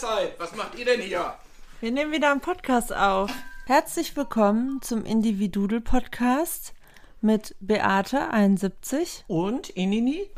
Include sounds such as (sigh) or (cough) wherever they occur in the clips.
Mahlzeit. Was macht ihr denn hier? Wir nehmen wieder einen Podcast auf. Herzlich willkommen zum Individudel Podcast mit Beate 71 und Inini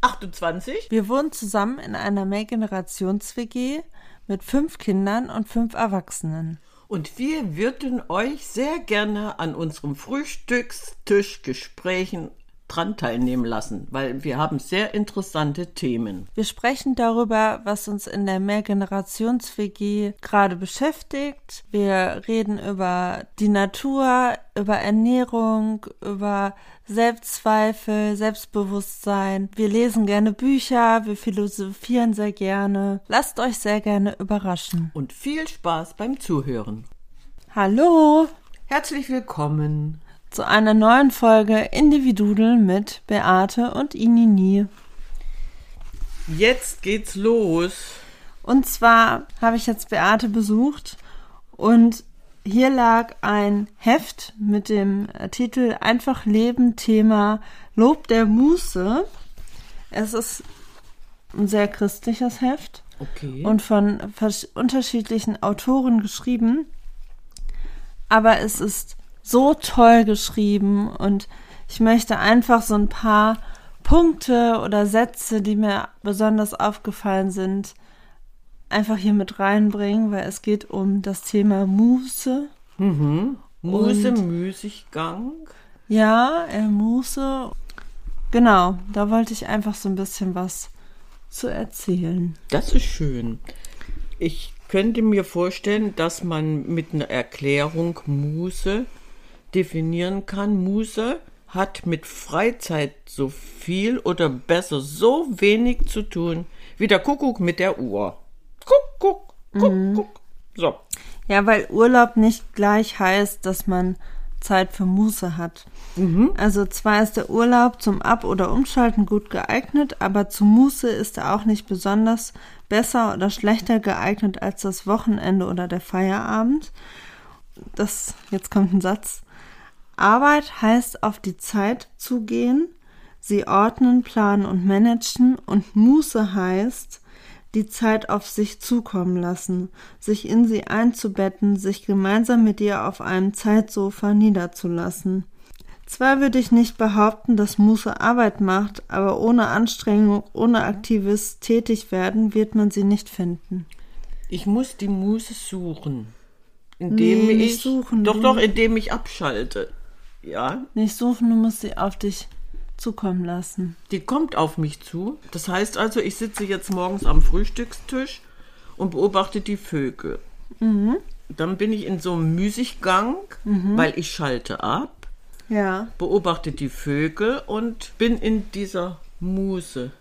28. Wir wohnen zusammen in einer Mehrgenerations-WG mit fünf Kindern und fünf Erwachsenen. Und wir würden euch sehr gerne an unserem Frühstückstischgesprächen dran teilnehmen lassen, weil wir haben sehr interessante Themen. Wir sprechen darüber, was uns in der Mehrgenerations-WG gerade beschäftigt. Wir reden über die Natur, über Ernährung, über Selbstzweifel, Selbstbewusstsein. Wir lesen gerne Bücher, wir philosophieren sehr gerne. Lasst euch sehr gerne überraschen. Und viel Spaß beim Zuhören. Hallo! Herzlich willkommen zu einer neuen Folge Individudel mit Beate und Inini. Jetzt geht's los. Und zwar habe ich jetzt Beate besucht und hier lag ein Heft mit dem Titel Einfach Leben Thema Lob der Muße. Es ist ein sehr christliches Heft okay. und von unterschiedlichen Autoren geschrieben. Aber es ist so toll geschrieben und ich möchte einfach so ein paar Punkte oder Sätze, die mir besonders aufgefallen sind, einfach hier mit reinbringen, weil es geht um das Thema Muße. Mhm. Muße, Müßiggang. Ja, äh, Muße. Genau, da wollte ich einfach so ein bisschen was zu erzählen. Das ist schön. Ich könnte mir vorstellen, dass man mit einer Erklärung Muße definieren kann, Muße hat mit Freizeit so viel oder besser so wenig zu tun wie der Kuckuck mit der Uhr. Kuckuck, Kuckuck. Mhm. So. Ja, weil Urlaub nicht gleich heißt, dass man Zeit für Muße hat. Mhm. Also zwar ist der Urlaub zum Ab- oder Umschalten gut geeignet, aber zu Muße ist er auch nicht besonders besser oder schlechter geeignet als das Wochenende oder der Feierabend. Das, jetzt kommt ein Satz. Arbeit heißt auf die Zeit zugehen, sie ordnen, planen und managen und Muße heißt, die Zeit auf sich zukommen lassen, sich in sie einzubetten, sich gemeinsam mit ihr auf einem Zeitsofa niederzulassen. Zwar würde ich nicht behaupten, dass Muße Arbeit macht, aber ohne Anstrengung, ohne aktives Tätigwerden wird man sie nicht finden. Ich muss die Muße suchen. Indem nee, ich suchen, doch doch, indem ich abschalte. Ja. Nicht suchen, du musst sie auf dich zukommen lassen. Die kommt auf mich zu. Das heißt also, ich sitze jetzt morgens am Frühstückstisch und beobachte die Vögel. Mhm. Dann bin ich in so einem Müßiggang, mhm. weil ich schalte ab. Ja. Beobachte die Vögel und bin in dieser Muse.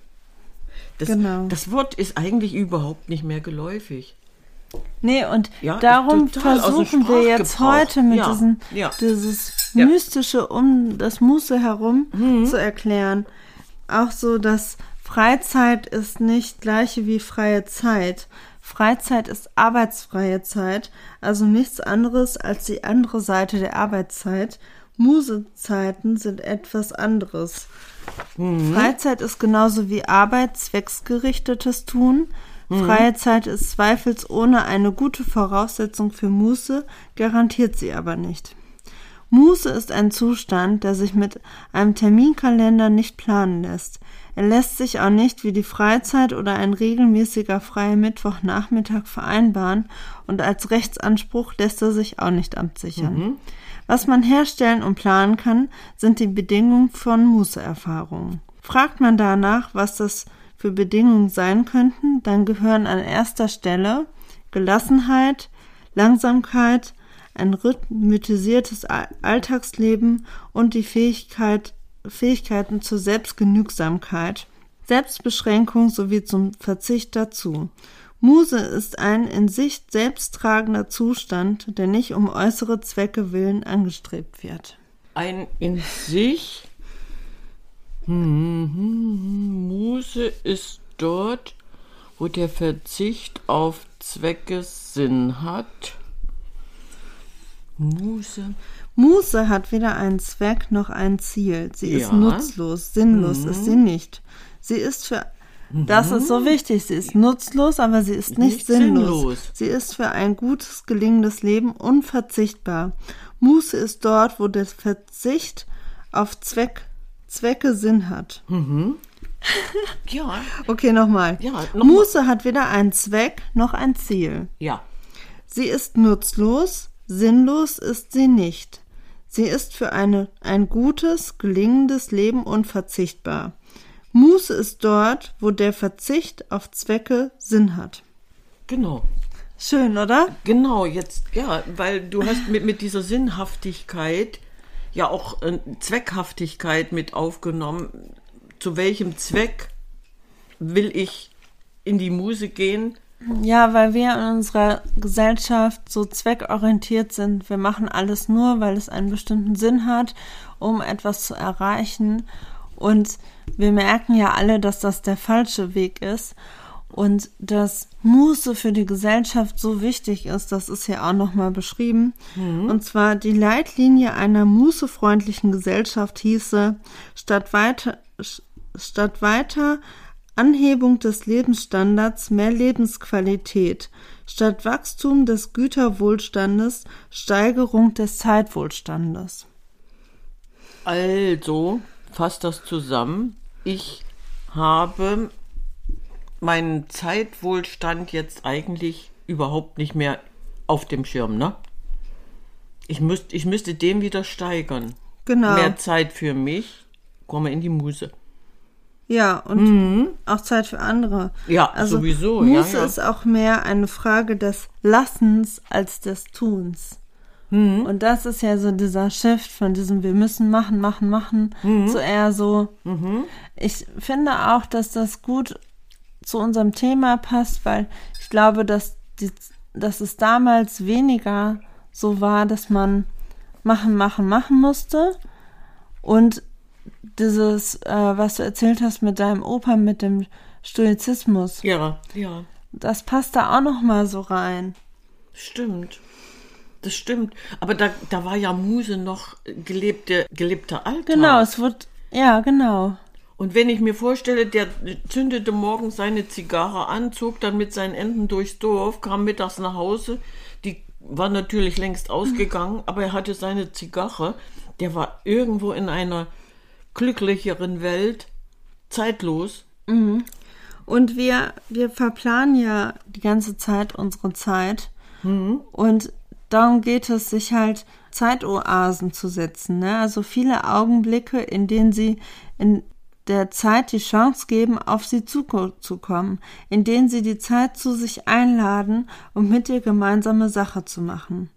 Das, genau. das Wort ist eigentlich überhaupt nicht mehr geläufig. Nee, und ja, darum versuchen wir jetzt heute mit ja, diesem, ja. dieses Mystische um das Muße herum mhm. zu erklären. Auch so, dass Freizeit ist nicht gleiche wie freie Zeit. Freizeit ist arbeitsfreie Zeit, also nichts anderes als die andere Seite der Arbeitszeit. Musezeiten sind etwas anderes. Mhm. Freizeit ist genauso wie Arbeit zwecksgerichtetes Tun. Mhm. Freie Zeit ist zweifelsohne eine gute Voraussetzung für Muße, garantiert sie aber nicht. Muße ist ein Zustand, der sich mit einem Terminkalender nicht planen lässt. Er lässt sich auch nicht wie die Freizeit oder ein regelmäßiger freier Mittwochnachmittag vereinbaren und als Rechtsanspruch lässt er sich auch nicht absichern. Mhm. Was man herstellen und planen kann, sind die Bedingungen von Mußeerfahrungen. Fragt man danach, was das für Bedingungen sein könnten, dann gehören an erster Stelle Gelassenheit, Langsamkeit, ein rhythmisiertes Alltagsleben und die Fähigkeit, Fähigkeiten zur Selbstgenügsamkeit, Selbstbeschränkung sowie zum Verzicht dazu. Muse ist ein in sich selbsttragender Zustand, der nicht um äußere Zwecke willen angestrebt wird. Ein in sich Muße ist dort, wo der Verzicht auf Zwecke Sinn hat. Muße. Muße hat weder einen Zweck noch ein Ziel. Sie ja. ist nutzlos, sinnlos mhm. ist sie nicht. Sie ist für Das ist so wichtig. Sie ist nutzlos, aber sie ist nicht, nicht sinnlos. sinnlos. Sie ist für ein gutes, gelingendes Leben unverzichtbar. Muße ist dort, wo der Verzicht auf Zweck, Zwecke Sinn hat. Mhm. (laughs) Ja. Okay, nochmal. Ja, noch Muße mal. hat weder einen Zweck noch ein Ziel. Ja. Sie ist nutzlos, sinnlos ist sie nicht. Sie ist für eine, ein gutes, gelingendes Leben unverzichtbar. Muße ist dort, wo der Verzicht auf Zwecke Sinn hat. Genau. Schön, oder? Genau, jetzt, ja, weil du hast mit, mit dieser Sinnhaftigkeit ja auch äh, Zweckhaftigkeit mit aufgenommen. Zu welchem Zweck will ich in die Muse gehen? Ja, weil wir in unserer Gesellschaft so zweckorientiert sind. Wir machen alles nur, weil es einen bestimmten Sinn hat, um etwas zu erreichen. Und wir merken ja alle, dass das der falsche Weg ist und dass Muße für die Gesellschaft so wichtig ist, das ist hier auch nochmal beschrieben. Mhm. Und zwar die Leitlinie einer mußefreundlichen Gesellschaft hieße, statt weiter, statt weiter Anhebung des Lebensstandards mehr Lebensqualität, statt Wachstum des Güterwohlstandes Steigerung des Zeitwohlstandes. Also, fasst das zusammen. Ich habe meinen Zeitwohlstand jetzt eigentlich überhaupt nicht mehr auf dem Schirm, ne? Ich, müsst, ich müsste den wieder steigern. Genau. Mehr Zeit für mich, komme in die Muse. Ja, und mhm. auch Zeit für andere. Ja, also sowieso. Muße ja, ja. ist auch mehr eine Frage des Lassens als des Tuns. Mhm. Und das ist ja so dieser Shift von diesem wir müssen machen, machen, machen, mhm. zu eher so. Mhm. Ich finde auch, dass das gut zu unserem Thema passt, weil ich glaube, dass, die, dass es damals weniger so war, dass man machen, machen, machen musste. Und dieses, äh, was du erzählt hast mit deinem Opa, mit dem Stoizismus. Ja, ja. Das passt da auch noch mal so rein. Stimmt. Das stimmt. Aber da, da war ja Muse noch gelebte, gelebter Alltag. Genau, es wird, ja, genau. Und wenn ich mir vorstelle, der zündete morgens seine Zigarre an, zog dann mit seinen Enden durchs Dorf, kam mittags nach Hause, die war natürlich längst ausgegangen, (laughs) aber er hatte seine Zigarre, der war irgendwo in einer glücklicheren Welt, zeitlos. Mhm. Und wir, wir verplanen ja die ganze Zeit unsere Zeit. Mhm. Und darum geht es, sich halt Zeitoasen zu setzen. Ne? Also viele Augenblicke, in denen sie in der Zeit die Chance geben, auf sie zuzukommen, in denen sie die Zeit zu sich einladen, um mit ihr gemeinsame Sache zu machen.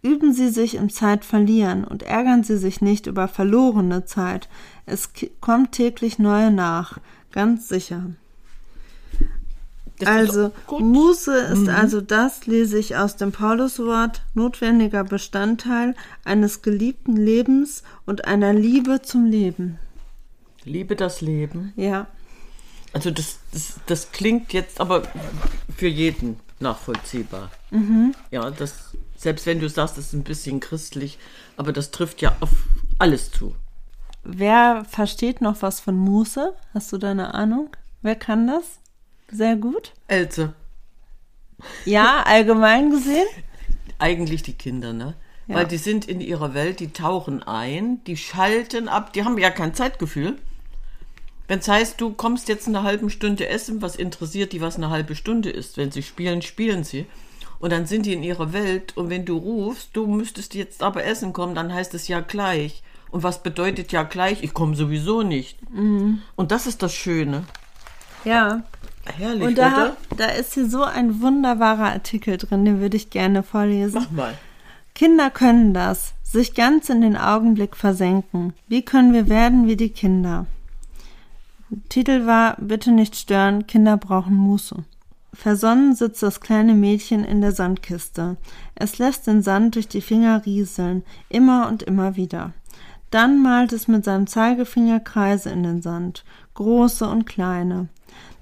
Üben Sie sich im Zeitverlieren und ärgern Sie sich nicht über verlorene Zeit. Es kommt täglich neue nach, ganz sicher. Das also Muße ist mhm. also das, lese ich aus dem Pauluswort, notwendiger Bestandteil eines geliebten Lebens und einer Liebe zum Leben. Liebe das Leben? Ja. Also das, das, das klingt jetzt aber für jeden nachvollziehbar. Mhm. Ja, das, selbst wenn du sagst, das ist ein bisschen christlich, aber das trifft ja auf alles zu. Wer versteht noch was von Muße? Hast du da eine Ahnung? Wer kann das? Sehr gut. Else. Ja, allgemein gesehen? (laughs) Eigentlich die Kinder, ne? Ja. Weil die sind in ihrer Welt, die tauchen ein, die schalten ab, die haben ja kein Zeitgefühl. Wenn es heißt, du kommst jetzt eine halbe Stunde essen, was interessiert die, was eine halbe Stunde ist? Wenn sie spielen, spielen sie. Und dann sind die in ihrer Welt und wenn du rufst, du müsstest jetzt aber essen kommen, dann heißt es ja gleich. Und was bedeutet ja gleich? Ich komme sowieso nicht. Mhm. Und das ist das Schöne. Ja. Herrlich, und da, oder? da ist hier so ein wunderbarer Artikel drin, den würde ich gerne vorlesen. Mach mal. Kinder können das, sich ganz in den Augenblick versenken. Wie können wir werden wie die Kinder? Titel war Bitte nicht stören, Kinder brauchen Muße. Versonnen sitzt das kleine Mädchen in der Sandkiste. Es lässt den Sand durch die Finger rieseln, immer und immer wieder. Dann malt es mit seinem Zeigefinger Kreise in den Sand, große und kleine.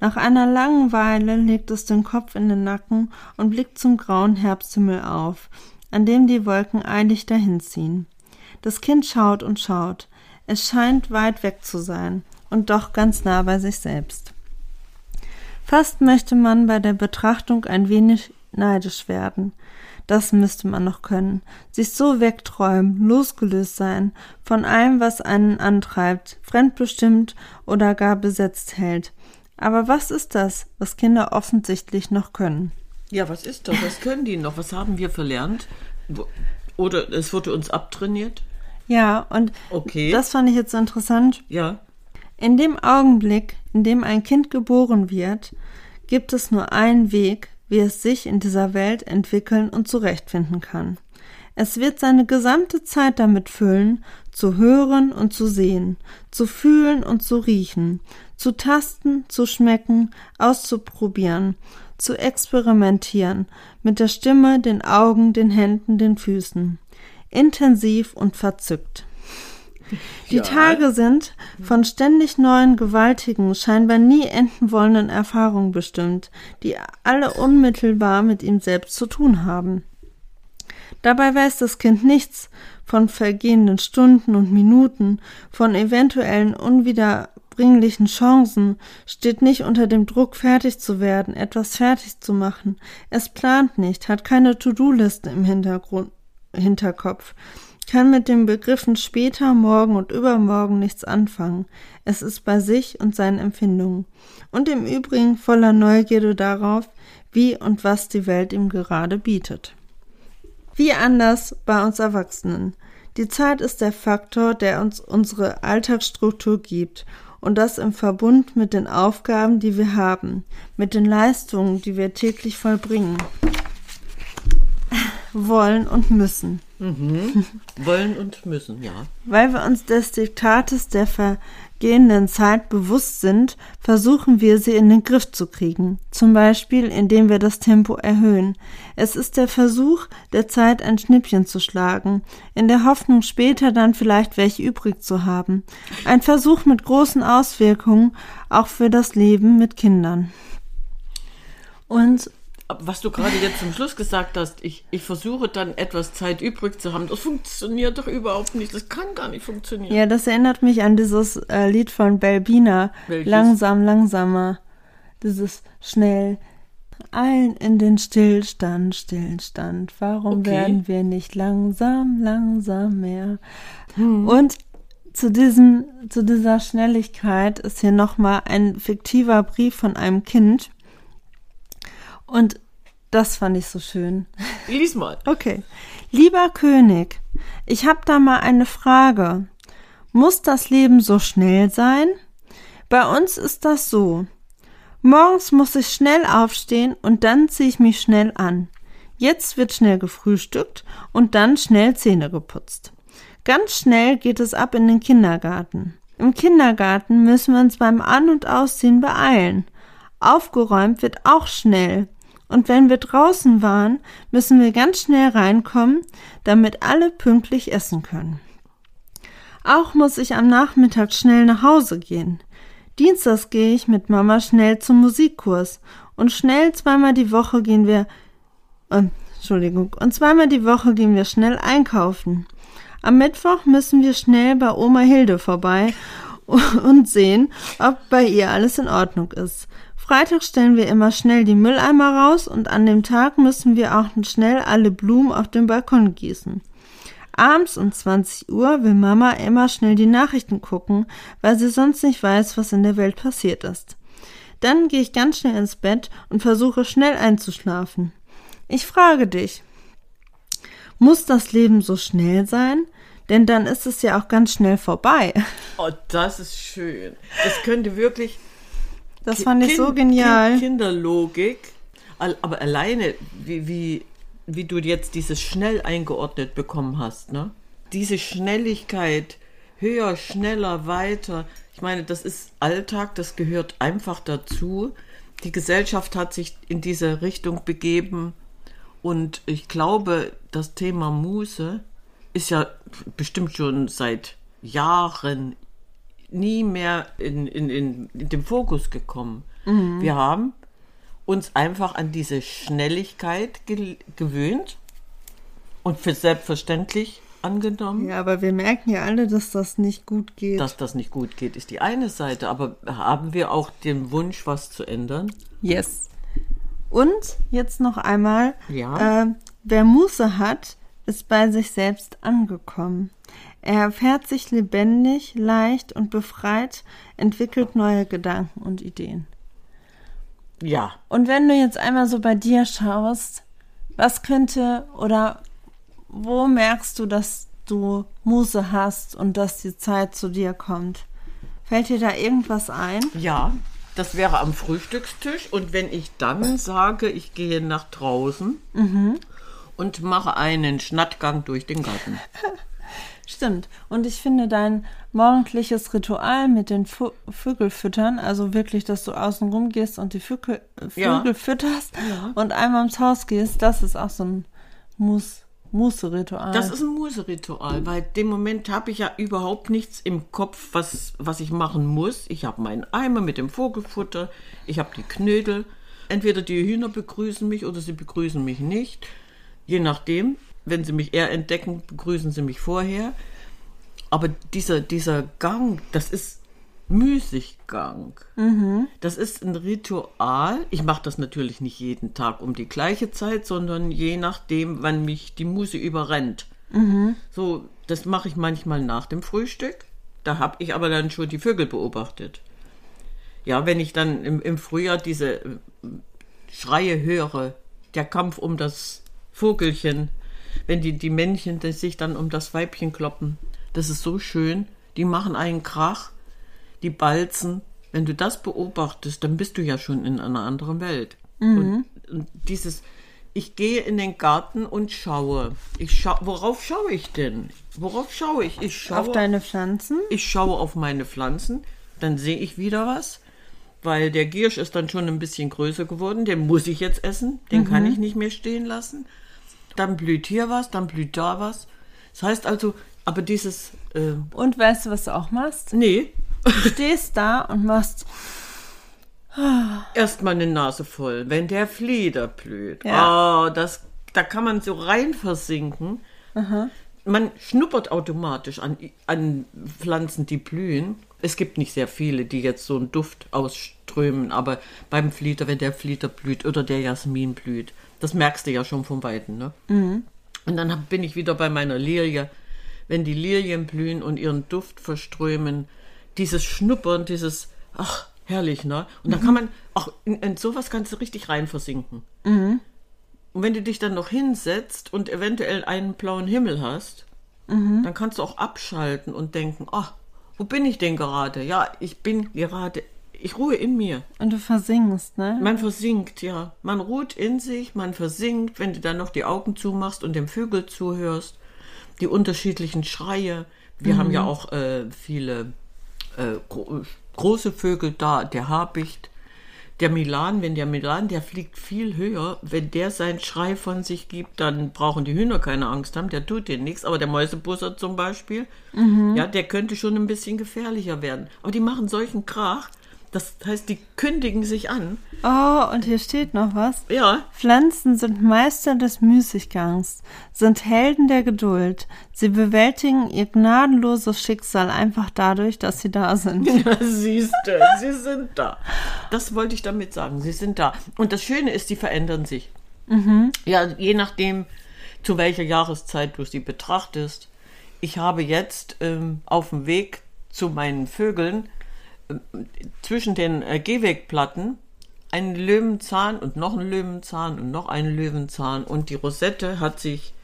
Nach einer langen Weile legt es den Kopf in den Nacken und blickt zum grauen Herbsthimmel auf, an dem die Wolken eilig dahinziehen. Das Kind schaut und schaut. Es scheint weit weg zu sein und doch ganz nah bei sich selbst. Fast möchte man bei der Betrachtung ein wenig neidisch werden. Das müsste man noch können. Sich so wegträumen, losgelöst sein von allem, was einen antreibt, fremdbestimmt oder gar besetzt hält. Aber was ist das, was Kinder offensichtlich noch können? Ja, was ist das? Was können die noch? Was haben wir verlernt? Oder es wurde uns abtrainiert? Ja, und okay. das fand ich jetzt interessant. Ja. In dem Augenblick, in dem ein Kind geboren wird, gibt es nur einen Weg, wie es sich in dieser Welt entwickeln und zurechtfinden kann. Es wird seine gesamte Zeit damit füllen, zu hören und zu sehen, zu fühlen und zu riechen, zu tasten, zu schmecken, auszuprobieren, zu experimentieren, mit der Stimme, den Augen, den Händen, den Füßen, intensiv und verzückt. Die ja. Tage sind von ständig neuen, gewaltigen, scheinbar nie enden wollenden Erfahrungen bestimmt, die alle unmittelbar mit ihm selbst zu tun haben. Dabei weiß das Kind nichts von vergehenden Stunden und Minuten, von eventuellen unwiederbringlichen Chancen, steht nicht unter dem Druck, fertig zu werden, etwas fertig zu machen. Es plant nicht, hat keine To-Do-Liste im Hintergrund, Hinterkopf kann mit den Begriffen später, morgen und übermorgen nichts anfangen. Es ist bei sich und seinen Empfindungen. Und im Übrigen voller Neugierde darauf, wie und was die Welt ihm gerade bietet. Wie anders bei uns Erwachsenen. Die Zeit ist der Faktor, der uns unsere Alltagsstruktur gibt und das im Verbund mit den Aufgaben, die wir haben, mit den Leistungen, die wir täglich vollbringen wollen und müssen. Mhm. Wollen und müssen, ja. Weil wir uns des Diktates der vergehenden Zeit bewusst sind, versuchen wir sie in den Griff zu kriegen. Zum Beispiel, indem wir das Tempo erhöhen. Es ist der Versuch, der Zeit ein Schnippchen zu schlagen, in der Hoffnung, später dann vielleicht welche übrig zu haben. Ein Versuch mit großen Auswirkungen, auch für das Leben mit Kindern. Und was du gerade jetzt zum Schluss gesagt hast, ich, ich versuche dann etwas Zeit übrig zu haben, das funktioniert doch überhaupt nicht. Das kann gar nicht funktionieren. Ja, das erinnert mich an dieses äh, Lied von Belbina. Welches? Langsam, langsamer. Dieses schnell. Allen in den Stillstand, Stillstand. Warum okay. werden wir nicht langsam, langsam mehr? Hm. Und zu diesem, zu dieser Schnelligkeit ist hier nochmal ein fiktiver Brief von einem Kind und das fand ich so schön. Lies mal. Okay. Lieber König, ich habe da mal eine Frage. Muss das Leben so schnell sein? Bei uns ist das so. Morgens muss ich schnell aufstehen und dann ziehe ich mich schnell an. Jetzt wird schnell gefrühstückt und dann schnell Zähne geputzt. Ganz schnell geht es ab in den Kindergarten. Im Kindergarten müssen wir uns beim An- und Ausziehen beeilen. Aufgeräumt wird auch schnell. Und wenn wir draußen waren, müssen wir ganz schnell reinkommen, damit alle pünktlich essen können. Auch muss ich am Nachmittag schnell nach Hause gehen. Dienstags gehe ich mit Mama schnell zum Musikkurs und schnell zweimal die Woche gehen wir, äh, Entschuldigung, und zweimal die Woche gehen wir schnell einkaufen. Am Mittwoch müssen wir schnell bei Oma Hilde vorbei (laughs) und sehen, ob bei ihr alles in Ordnung ist. Freitag stellen wir immer schnell die Mülleimer raus und an dem Tag müssen wir auch schnell alle Blumen auf dem Balkon gießen. Abends um 20 Uhr will Mama immer schnell die Nachrichten gucken, weil sie sonst nicht weiß, was in der Welt passiert ist. Dann gehe ich ganz schnell ins Bett und versuche schnell einzuschlafen. Ich frage dich, muss das Leben so schnell sein? Denn dann ist es ja auch ganz schnell vorbei. Oh, das ist schön. Das könnte wirklich das fand ich kind, so genial. Kind, Kinderlogik. Aber alleine, wie, wie, wie du jetzt dieses schnell eingeordnet bekommen hast, ne? Diese Schnelligkeit, höher, schneller, weiter. Ich meine, das ist Alltag, das gehört einfach dazu. Die Gesellschaft hat sich in diese Richtung begeben. Und ich glaube, das Thema Muße ist ja bestimmt schon seit Jahren, nie mehr in, in, in, in den Fokus gekommen. Mhm. Wir haben uns einfach an diese Schnelligkeit ge gewöhnt und für selbstverständlich angenommen. Ja, aber wir merken ja alle, dass das nicht gut geht. Dass das nicht gut geht, ist die eine Seite. Aber haben wir auch den Wunsch, was zu ändern? Yes. Und jetzt noch einmal, ja. äh, wer Muße hat, ist bei sich selbst angekommen. Er erfährt sich lebendig, leicht und befreit, entwickelt neue Gedanken und Ideen. Ja. Und wenn du jetzt einmal so bei dir schaust, was könnte oder wo merkst du, dass du Muße hast und dass die Zeit zu dir kommt? Fällt dir da irgendwas ein? Ja, das wäre am Frühstückstisch. Und wenn ich dann sage, ich gehe nach draußen mhm. Und mache einen Schnattgang durch den Garten. (laughs) Stimmt. Und ich finde dein morgendliches Ritual mit den Fu Vögelfüttern, also wirklich, dass du außen rum gehst und die Vögel, Vögel ja. fütterst ja. und einmal ins Haus gehst, das ist auch so ein Mus Muße-Ritual. Das ist ein Muße-Ritual, weil dem Moment habe ich ja überhaupt nichts im Kopf, was, was ich machen muss. Ich habe meinen Eimer mit dem Vogelfutter, ich habe die Knödel. Entweder die Hühner begrüßen mich oder sie begrüßen mich nicht. Je nachdem. Wenn sie mich eher entdecken, begrüßen sie mich vorher. Aber dieser, dieser Gang, das ist Müßiggang. Mhm. Das ist ein Ritual. Ich mache das natürlich nicht jeden Tag um die gleiche Zeit, sondern je nachdem, wann mich die Muse überrennt. Mhm. So, das mache ich manchmal nach dem Frühstück. Da habe ich aber dann schon die Vögel beobachtet. Ja, wenn ich dann im, im Frühjahr diese äh, Schreie höre, der Kampf um das Vogelchen, wenn die, die Männchen die sich dann um das Weibchen kloppen, das ist so schön. Die machen einen Krach die Balzen, wenn du das beobachtest, dann bist du ja schon in einer anderen Welt. Mhm. Und, und, dieses, ich gehe in den Garten und schaue. Ich scha worauf schaue ich denn? Worauf schaue ich? Ich schaue auf deine Pflanzen. Ich schaue auf meine Pflanzen, dann sehe ich wieder was, weil der Giersch ist dann schon ein bisschen größer geworden. Den muss ich jetzt essen, den mhm. kann ich nicht mehr stehen lassen. Dann blüht hier was, dann blüht da was. Das heißt also, aber dieses. Äh, und weißt du, was du auch machst? Nee. Du stehst da und machst. Erstmal eine Nase voll, wenn der Flieder blüht. Ja. Oh, das, da kann man so rein versinken. Aha. Man schnuppert automatisch an, an Pflanzen, die blühen. Es gibt nicht sehr viele, die jetzt so einen Duft ausströmen, aber beim Flieder, wenn der Flieder blüht oder der Jasmin blüht, das merkst du ja schon vom Weiten. Ne? Mhm. Und dann bin ich wieder bei meiner Lilie. Wenn die Lilien blühen und ihren Duft verströmen, dieses Schnuppern, dieses, ach, herrlich, ne? Und dann mhm. kann man, auch in, in, sowas kannst du richtig rein versinken. Mhm. Und wenn du dich dann noch hinsetzt und eventuell einen blauen Himmel hast, mhm. dann kannst du auch abschalten und denken, ach, wo bin ich denn gerade? Ja, ich bin gerade, ich ruhe in mir. Und du versinkst, ne? Man versinkt, ja. Man ruht in sich, man versinkt, wenn du dann noch die Augen zumachst und dem Vögel zuhörst, die unterschiedlichen Schreie. Wir mhm. haben ja auch äh, viele äh, gro große Vögel da, der Habicht, der Milan, wenn der Milan, der fliegt viel höher, wenn der seinen Schrei von sich gibt, dann brauchen die Hühner keine Angst haben, der tut denen nichts. Aber der Mäusebusser zum Beispiel, mhm. ja, der könnte schon ein bisschen gefährlicher werden. Aber die machen solchen Krach, das heißt, die kündigen sich an. Oh, und hier steht noch was. Ja. Pflanzen sind Meister des Müßiggangs, sind Helden der Geduld. Sie bewältigen ihr gnadenloses Schicksal einfach dadurch, dass sie da sind. (laughs) Ja, siehst du, sie sind da. Das wollte ich damit sagen. Sie sind da. Und das Schöne ist, sie verändern sich. Mhm. Ja, je nachdem, zu welcher Jahreszeit du sie betrachtest. Ich habe jetzt ähm, auf dem Weg zu meinen Vögeln zwischen den äh, Gehwegplatten einen Löwenzahn und noch einen Löwenzahn und noch einen Löwenzahn und die Rosette hat sich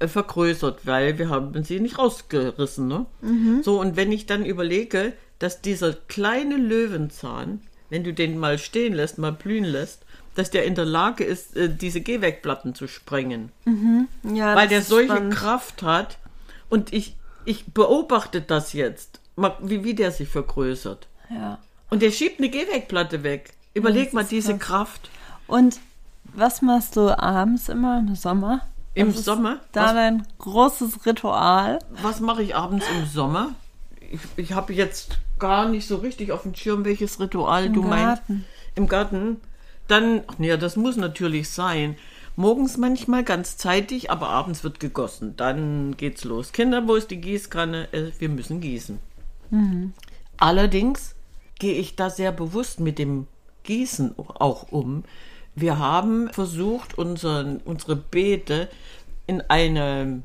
äh, vergrößert, weil wir haben sie nicht rausgerissen. Ne? Mhm. So, und wenn ich dann überlege, dass dieser kleine Löwenzahn, wenn du den mal stehen lässt, mal blühen lässt, dass der in der Lage ist, äh, diese Gehwegplatten zu sprengen. Mhm. Ja, weil der solche spannend. Kraft hat. Und ich, ich beobachte das jetzt, wie, wie der sich vergrößert. Ja. Und der schiebt eine Gehwegplatte weg. Überleg mal diese krass. Kraft. Und was machst du abends immer im Sommer? Im was Sommer? Da was, dein großes Ritual. Was mache ich abends im Sommer? Ich, ich habe jetzt gar nicht so richtig auf dem Schirm, welches Ritual Im du Garten. meinst. Im Garten. Dann, ja, das muss natürlich sein. Morgens manchmal ganz zeitig, aber abends wird gegossen. Dann geht's los. Kinder, wo ist die Gießkanne? Äh, wir müssen gießen. Mhm. Allerdings gehe ich da sehr bewusst mit dem Gießen auch um. Wir haben versucht, unseren, unsere Beete in eine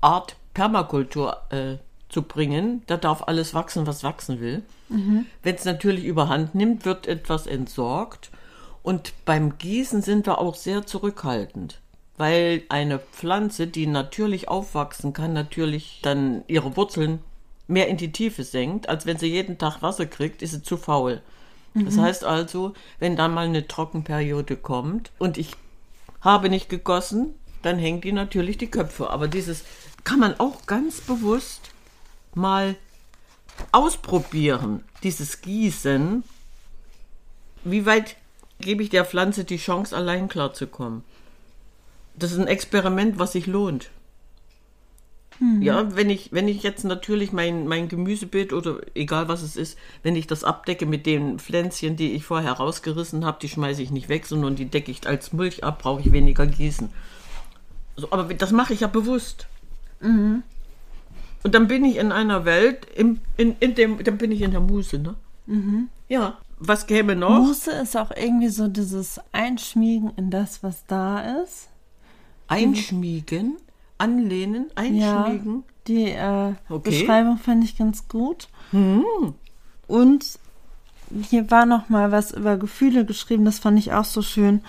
Art Permakultur äh, zu bringen. Da darf alles wachsen, was wachsen will. Mhm. Wenn es natürlich überhand nimmt, wird etwas entsorgt. Und beim Gießen sind wir auch sehr zurückhaltend, weil eine Pflanze, die natürlich aufwachsen kann, natürlich dann ihre Wurzeln mehr in die Tiefe senkt, als wenn sie jeden Tag Wasser kriegt, ist sie zu faul. Mhm. Das heißt also, wenn da mal eine Trockenperiode kommt und ich habe nicht gegossen, dann hängt die natürlich die Köpfe. Aber dieses kann man auch ganz bewusst mal ausprobieren, dieses Gießen. Wie weit gebe ich der Pflanze die Chance, allein klarzukommen? Das ist ein Experiment, was sich lohnt. Mhm. Ja, wenn ich, wenn ich jetzt natürlich mein, mein Gemüsebeet oder egal was es ist, wenn ich das abdecke mit den Pflänzchen, die ich vorher rausgerissen habe, die schmeiße ich nicht weg, sondern die decke ich als Mulch ab, brauche ich weniger gießen. So, aber das mache ich ja bewusst. Mhm. Und dann bin ich in einer Welt, im, in, in dem, dann bin ich in der Muse, ne? Mhm. Ja. Was käme noch? Muße ist auch irgendwie so dieses Einschmiegen in das, was da ist. Einschmiegen? Anlehnen? Einschmiegen? Ja, die äh, okay. Beschreibung fand ich ganz gut. Hm. Und hier war noch mal was über Gefühle geschrieben, das fand ich auch so schön.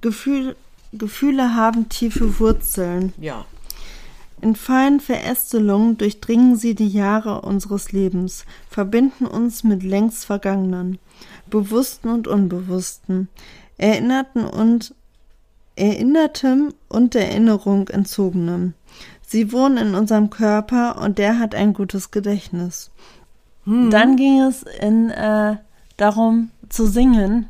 Gefühl, Gefühle haben tiefe Wurzeln. Ja. In feinen Verästelungen durchdringen sie die Jahre unseres Lebens, verbinden uns mit längst Vergangenen, Bewussten und Unbewussten, Erinnerten und Erinnertem und der Erinnerung entzogenem. Sie wohnen in unserem Körper und der hat ein gutes Gedächtnis. Hm. Dann ging es in, äh, darum zu singen.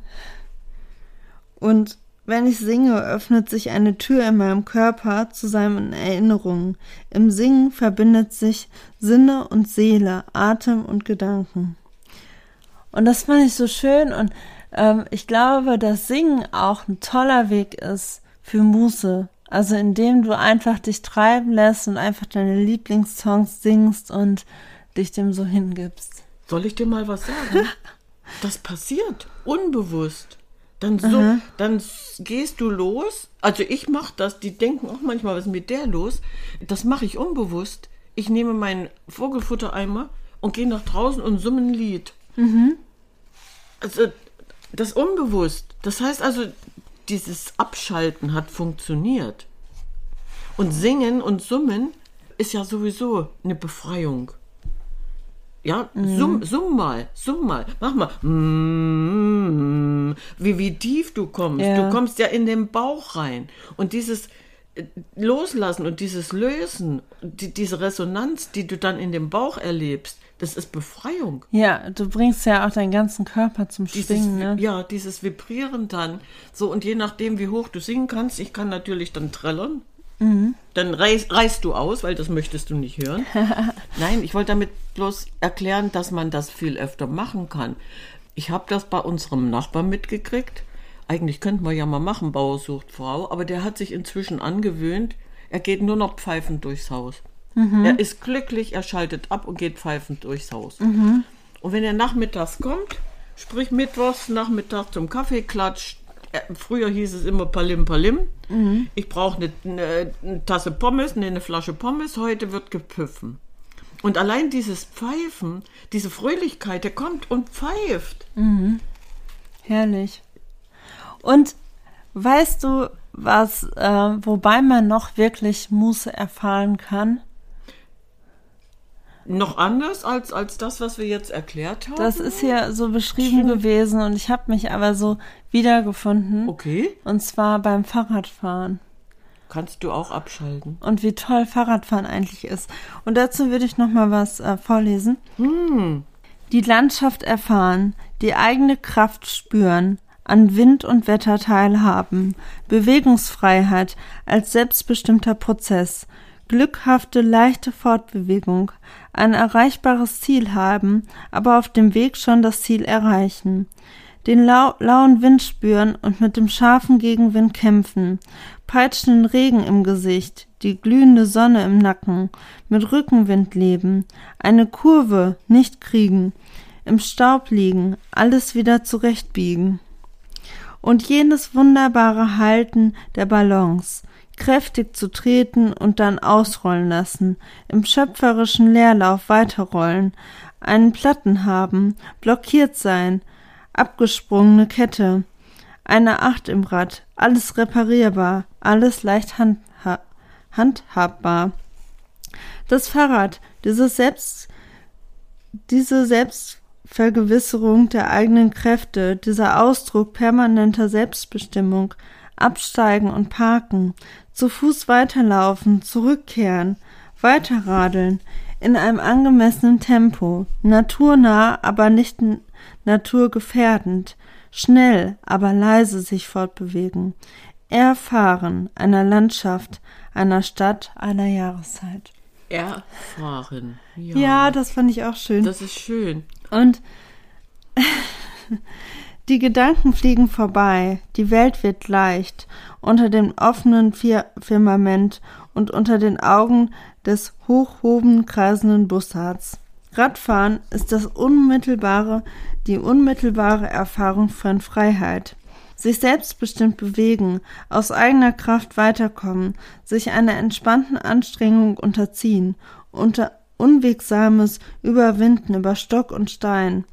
Und wenn ich singe, öffnet sich eine Tür in meinem Körper zu seinen Erinnerungen. Im Singen verbindet sich Sinne und Seele, Atem und Gedanken. Und das fand ich so schön und ähm, ich glaube, dass Singen auch ein toller Weg ist für Muße. Also indem du einfach dich treiben lässt und einfach deine Lieblingssongs singst und dich dem so hingibst. Soll ich dir mal was sagen? (laughs) das passiert unbewusst. Dann, so, dann gehst du los. Also ich mache das, die denken auch manchmal, was ist mit der los? Das mache ich unbewusst. Ich nehme meinen Vogelfuttereimer und gehe nach draußen und summe ein Lied. Mhm. Also das unbewusst. Das heißt also, dieses Abschalten hat funktioniert. Und singen und summen ist ja sowieso eine Befreiung. Ja, mhm. summ, summ mal, summ mal, mach mal. Mm, wie, wie tief du kommst. Ja. Du kommst ja in den Bauch rein. Und dieses äh, Loslassen und dieses Lösen, die, diese Resonanz, die du dann in dem Bauch erlebst, das ist Befreiung. Ja, du bringst ja auch deinen ganzen Körper zum dieses, Schwingen. Ne? Ja, dieses Vibrieren dann. So, und je nachdem, wie hoch du singen kannst, ich kann natürlich dann trällern. Mhm. Dann reiß, reißt du aus, weil das möchtest du nicht hören. (laughs) Nein, ich wollte damit bloß erklären, dass man das viel öfter machen kann. Ich habe das bei unserem Nachbarn mitgekriegt. Eigentlich könnte man ja mal machen, Bauer sucht Frau, aber der hat sich inzwischen angewöhnt, er geht nur noch pfeifend durchs Haus. Mhm. Er ist glücklich, er schaltet ab und geht pfeifend durchs Haus. Mhm. Und wenn er nachmittags kommt, sprich mittwochs Nachmittag zum Kaffeeklatsch, früher hieß es immer Palim Palim. Mhm. Ich brauche eine, eine, eine, Tasse Pommes, nee, eine Flasche Pommes. Heute wird gepfiffen. Und allein dieses Pfeifen, diese Fröhlichkeit, der kommt und pfeift. Mhm. Herrlich. Und weißt du, was, äh, wobei man noch wirklich Muße erfahren kann? Noch anders als, als das, was wir jetzt erklärt haben? Das ist ja so beschrieben Stimmt. gewesen und ich habe mich aber so wiedergefunden. Okay. Und zwar beim Fahrradfahren. Kannst du auch abschalten. Und wie toll Fahrradfahren eigentlich ist. Und dazu würde ich noch mal was äh, vorlesen. Hm. Die Landschaft erfahren, die eigene Kraft spüren, an Wind und Wetter teilhaben, Bewegungsfreiheit als selbstbestimmter Prozess, glückhafte, leichte Fortbewegung, ein erreichbares Ziel haben, aber auf dem Weg schon das Ziel erreichen. den lau lauen Wind spüren und mit dem scharfen Gegenwind kämpfen, peitschenden Regen im Gesicht, die glühende Sonne im Nacken, mit Rückenwind leben, eine Kurve nicht kriegen, im Staub liegen, alles wieder zurechtbiegen. Und jenes wunderbare Halten der Balance, kräftig zu treten und dann ausrollen lassen, im schöpferischen Leerlauf weiterrollen, einen Platten haben, blockiert sein, abgesprungene Kette, eine Acht im Rad, alles reparierbar, alles leicht handha handhabbar. Das Fahrrad, diese Selbst, diese Selbstvergewisserung der eigenen Kräfte, dieser Ausdruck permanenter Selbstbestimmung, absteigen und parken, zu Fuß weiterlaufen, zurückkehren, weiterradeln, in einem angemessenen Tempo, naturnah, aber nicht naturgefährdend, schnell, aber leise sich fortbewegen, erfahren einer Landschaft, einer Stadt, einer Jahreszeit. Erfahren. Ja. ja, das fand ich auch schön. Das ist schön. Und (laughs) die Gedanken fliegen vorbei, die Welt wird leicht, unter dem offenen Firmament und unter den Augen des hochhoben kreisenden Bussards. Radfahren ist das unmittelbare, die unmittelbare Erfahrung von Freiheit. Sich selbstbestimmt bewegen, aus eigener Kraft weiterkommen, sich einer entspannten Anstrengung unterziehen, unter Unwegsames überwinden über Stock und Stein,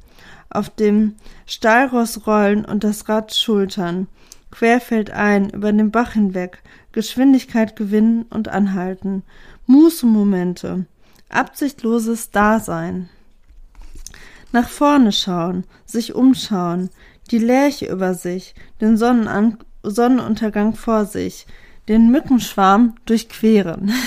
auf dem Stahlross rollen und das Rad schultern, querfeldein über den Bach hinweg, Geschwindigkeit gewinnen und anhalten, Mußemomente, absichtloses Dasein. Nach vorne schauen, sich umschauen, die Lerche über sich, den Sonnenan Sonnenuntergang vor sich, den Mückenschwarm durchqueren. (laughs)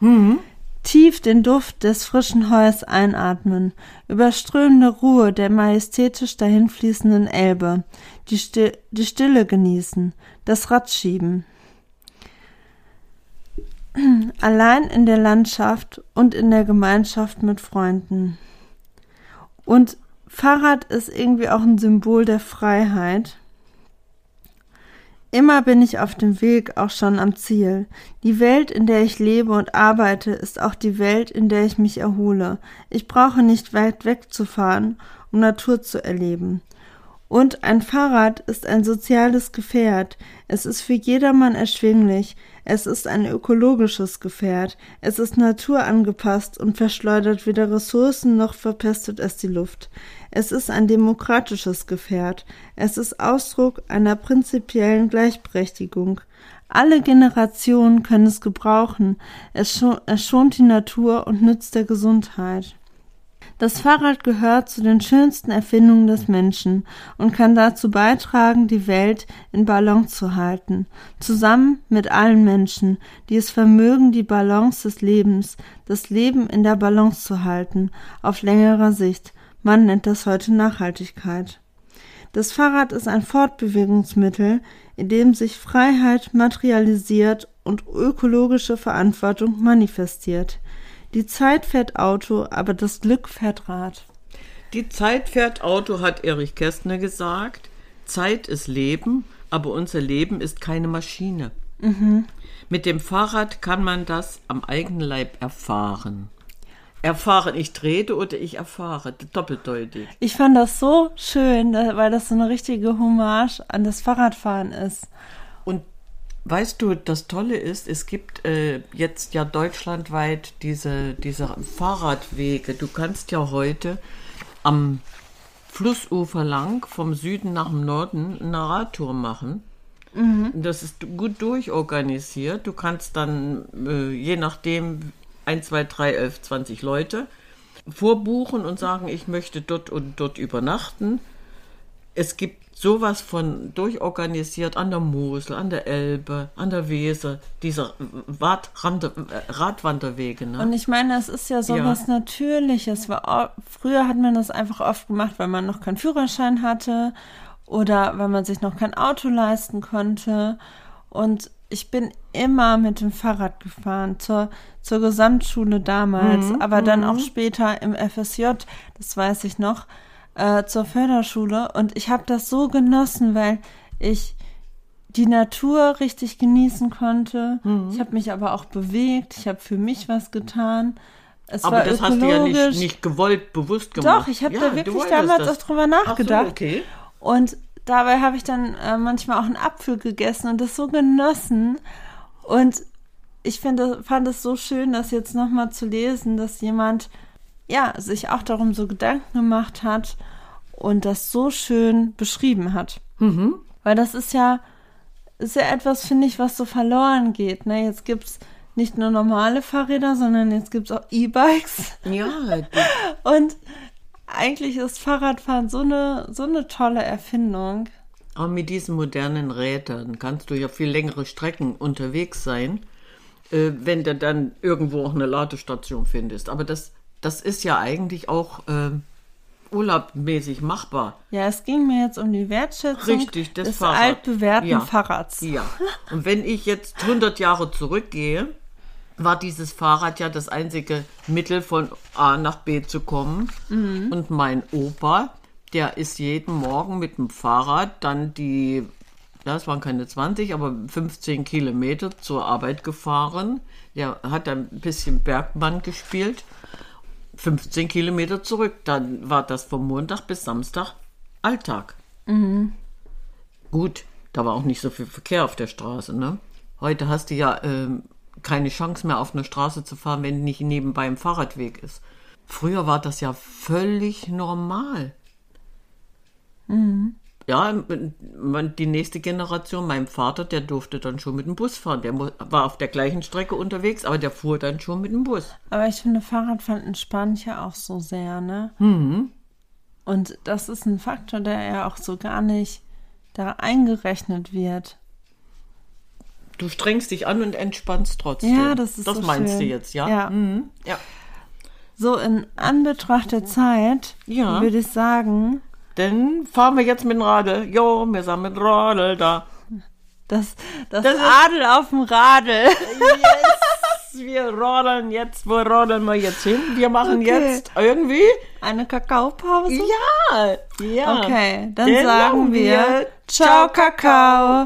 Mhm. Tief den Duft des frischen Heus einatmen, überströmende Ruhe der majestätisch dahinfließenden Elbe, die, Sti die Stille genießen, das Rad schieben. (clears throat) Allein in der Landschaft und in der Gemeinschaft mit Freunden. Und Fahrrad ist irgendwie auch ein Symbol der Freiheit. Immer bin ich auf dem Weg, auch schon am Ziel. Die Welt, in der ich lebe und arbeite, ist auch die Welt, in der ich mich erhole. Ich brauche nicht weit wegzufahren, um Natur zu erleben. Und ein Fahrrad ist ein soziales Gefährt. Es ist für jedermann erschwinglich. Es ist ein ökologisches Gefährt. Es ist naturangepasst und verschleudert weder Ressourcen noch verpestet es die Luft. Es ist ein demokratisches Gefährt. Es ist Ausdruck einer prinzipiellen Gleichberechtigung. Alle Generationen können es gebrauchen. Es, schont die Natur und nützt der Gesundheit. Das Fahrrad gehört zu den schönsten Erfindungen des Menschen und kann dazu beitragen, die Welt in Balance zu halten, zusammen mit allen Menschen, die es vermögen, die Balance des Lebens, das Leben in der Balance zu halten, auf längerer Sicht. Man nennt das heute Nachhaltigkeit. Das Fahrrad ist ein Fortbewegungsmittel, in dem sich Freiheit materialisiert und ökologische Verantwortung manifestiert. Die Zeit fährt Auto, aber das Glück fährt Rad. Die Zeit fährt Auto, hat Erich Kästner gesagt. Zeit ist Leben, aber unser Leben ist keine Maschine. Mhm. Mit dem Fahrrad kann man das am eigenen Leib erfahren. Erfahren, ich trete oder ich erfahre, doppeldeutig. Ich fand das so schön, weil das so eine richtige Hommage an das Fahrradfahren ist. Und Weißt du, das Tolle ist, es gibt äh, jetzt ja deutschlandweit diese, diese Fahrradwege. Du kannst ja heute am Flussufer lang vom Süden nach dem Norden eine Radtour machen. Mhm. Das ist gut durchorganisiert. Du kannst dann, äh, je nachdem, 1, 2, 3, 11, 20 Leute vorbuchen und sagen, ich möchte dort und dort übernachten. Es gibt sowas von durchorganisiert an der Mosel, an der Elbe, an der Weser, diese Radrande, Radwanderwege. Ne? Und ich meine, es ist ja sowas ja. Natürliches. Früher hat man das einfach oft gemacht, weil man noch keinen Führerschein hatte oder weil man sich noch kein Auto leisten konnte. Und ich bin immer mit dem Fahrrad gefahren zur, zur Gesamtschule damals, mhm, aber dann auch mhm. später im FSJ, das weiß ich noch äh, zur Förderschule und ich habe das so genossen, weil ich die Natur richtig genießen konnte. Mhm. Ich habe mich aber auch bewegt. Ich habe für mich was getan. Es aber das hast du ja nicht, nicht gewollt, bewusst gemacht. Doch, ich habe ja, da wirklich damals auch drüber nachgedacht. So, okay. Und dabei habe ich dann äh, manchmal auch einen Apfel gegessen und das so genossen. Und ich finde, fand es so schön, das jetzt nochmal zu lesen, dass jemand ja sich auch darum so Gedanken gemacht hat und das so schön beschrieben hat. Mhm. Weil das ist ja, ist ja etwas, finde ich, was so verloren geht. Ne? Jetzt gibt es nicht nur normale Fahrräder, sondern jetzt gibt es auch E-Bikes. Ja. (laughs) und eigentlich ist Fahrradfahren so eine, so eine tolle Erfindung. Aber mit diesen modernen Rädern kannst du ja viel längere Strecken unterwegs sein, äh, wenn du dann irgendwo auch eine Ladestation findest. Aber das, das ist ja eigentlich auch äh, urlaubmäßig machbar. Ja, es ging mir jetzt um die Wertschätzung Richtig, des, des Fahrrad. altbewährten ja. Fahrrads. Ja. Und wenn ich jetzt 100 Jahre zurückgehe, war dieses Fahrrad ja das einzige Mittel, von A nach B zu kommen. Mhm. Und mein Opa, der ist jeden Morgen mit dem Fahrrad dann die, das waren keine 20, aber 15 Kilometer zur Arbeit gefahren. Der hat ein bisschen Bergmann gespielt. 15 Kilometer zurück. Dann war das vom Montag bis Samstag Alltag. Mhm. Gut, da war auch nicht so viel Verkehr auf der Straße. Ne? Heute hast du ja ähm, keine Chance mehr auf einer Straße zu fahren, wenn nicht nebenbei ein Fahrradweg ist. Früher war das ja völlig normal. Mhm. Ja, die nächste Generation, mein Vater, der durfte dann schon mit dem Bus fahren. Der war auf der gleichen Strecke unterwegs, aber der fuhr dann schon mit dem Bus. Aber ich finde, Fahrradfahren entspannt ja auch so sehr, ne? Mhm. Und das ist ein Faktor, der ja auch so gar nicht da eingerechnet wird du strengst dich an und entspannst trotzdem. Ja, das ist Das so meinst schön. du jetzt, ja? Ja. Mhm. ja. So, in Anbetracht der Zeit ja. würde ich sagen. Dann fahren wir jetzt mit dem Radl. Jo, wir sind mit dem Radl da. Das, das, das Adel auf dem Radl. (laughs) Yes, wir rodeln jetzt. Wo rodeln wir jetzt hin? Wir machen okay. jetzt irgendwie eine Kakaopause. Ja, ja. Okay, dann, dann sagen wir Ciao, Kakao.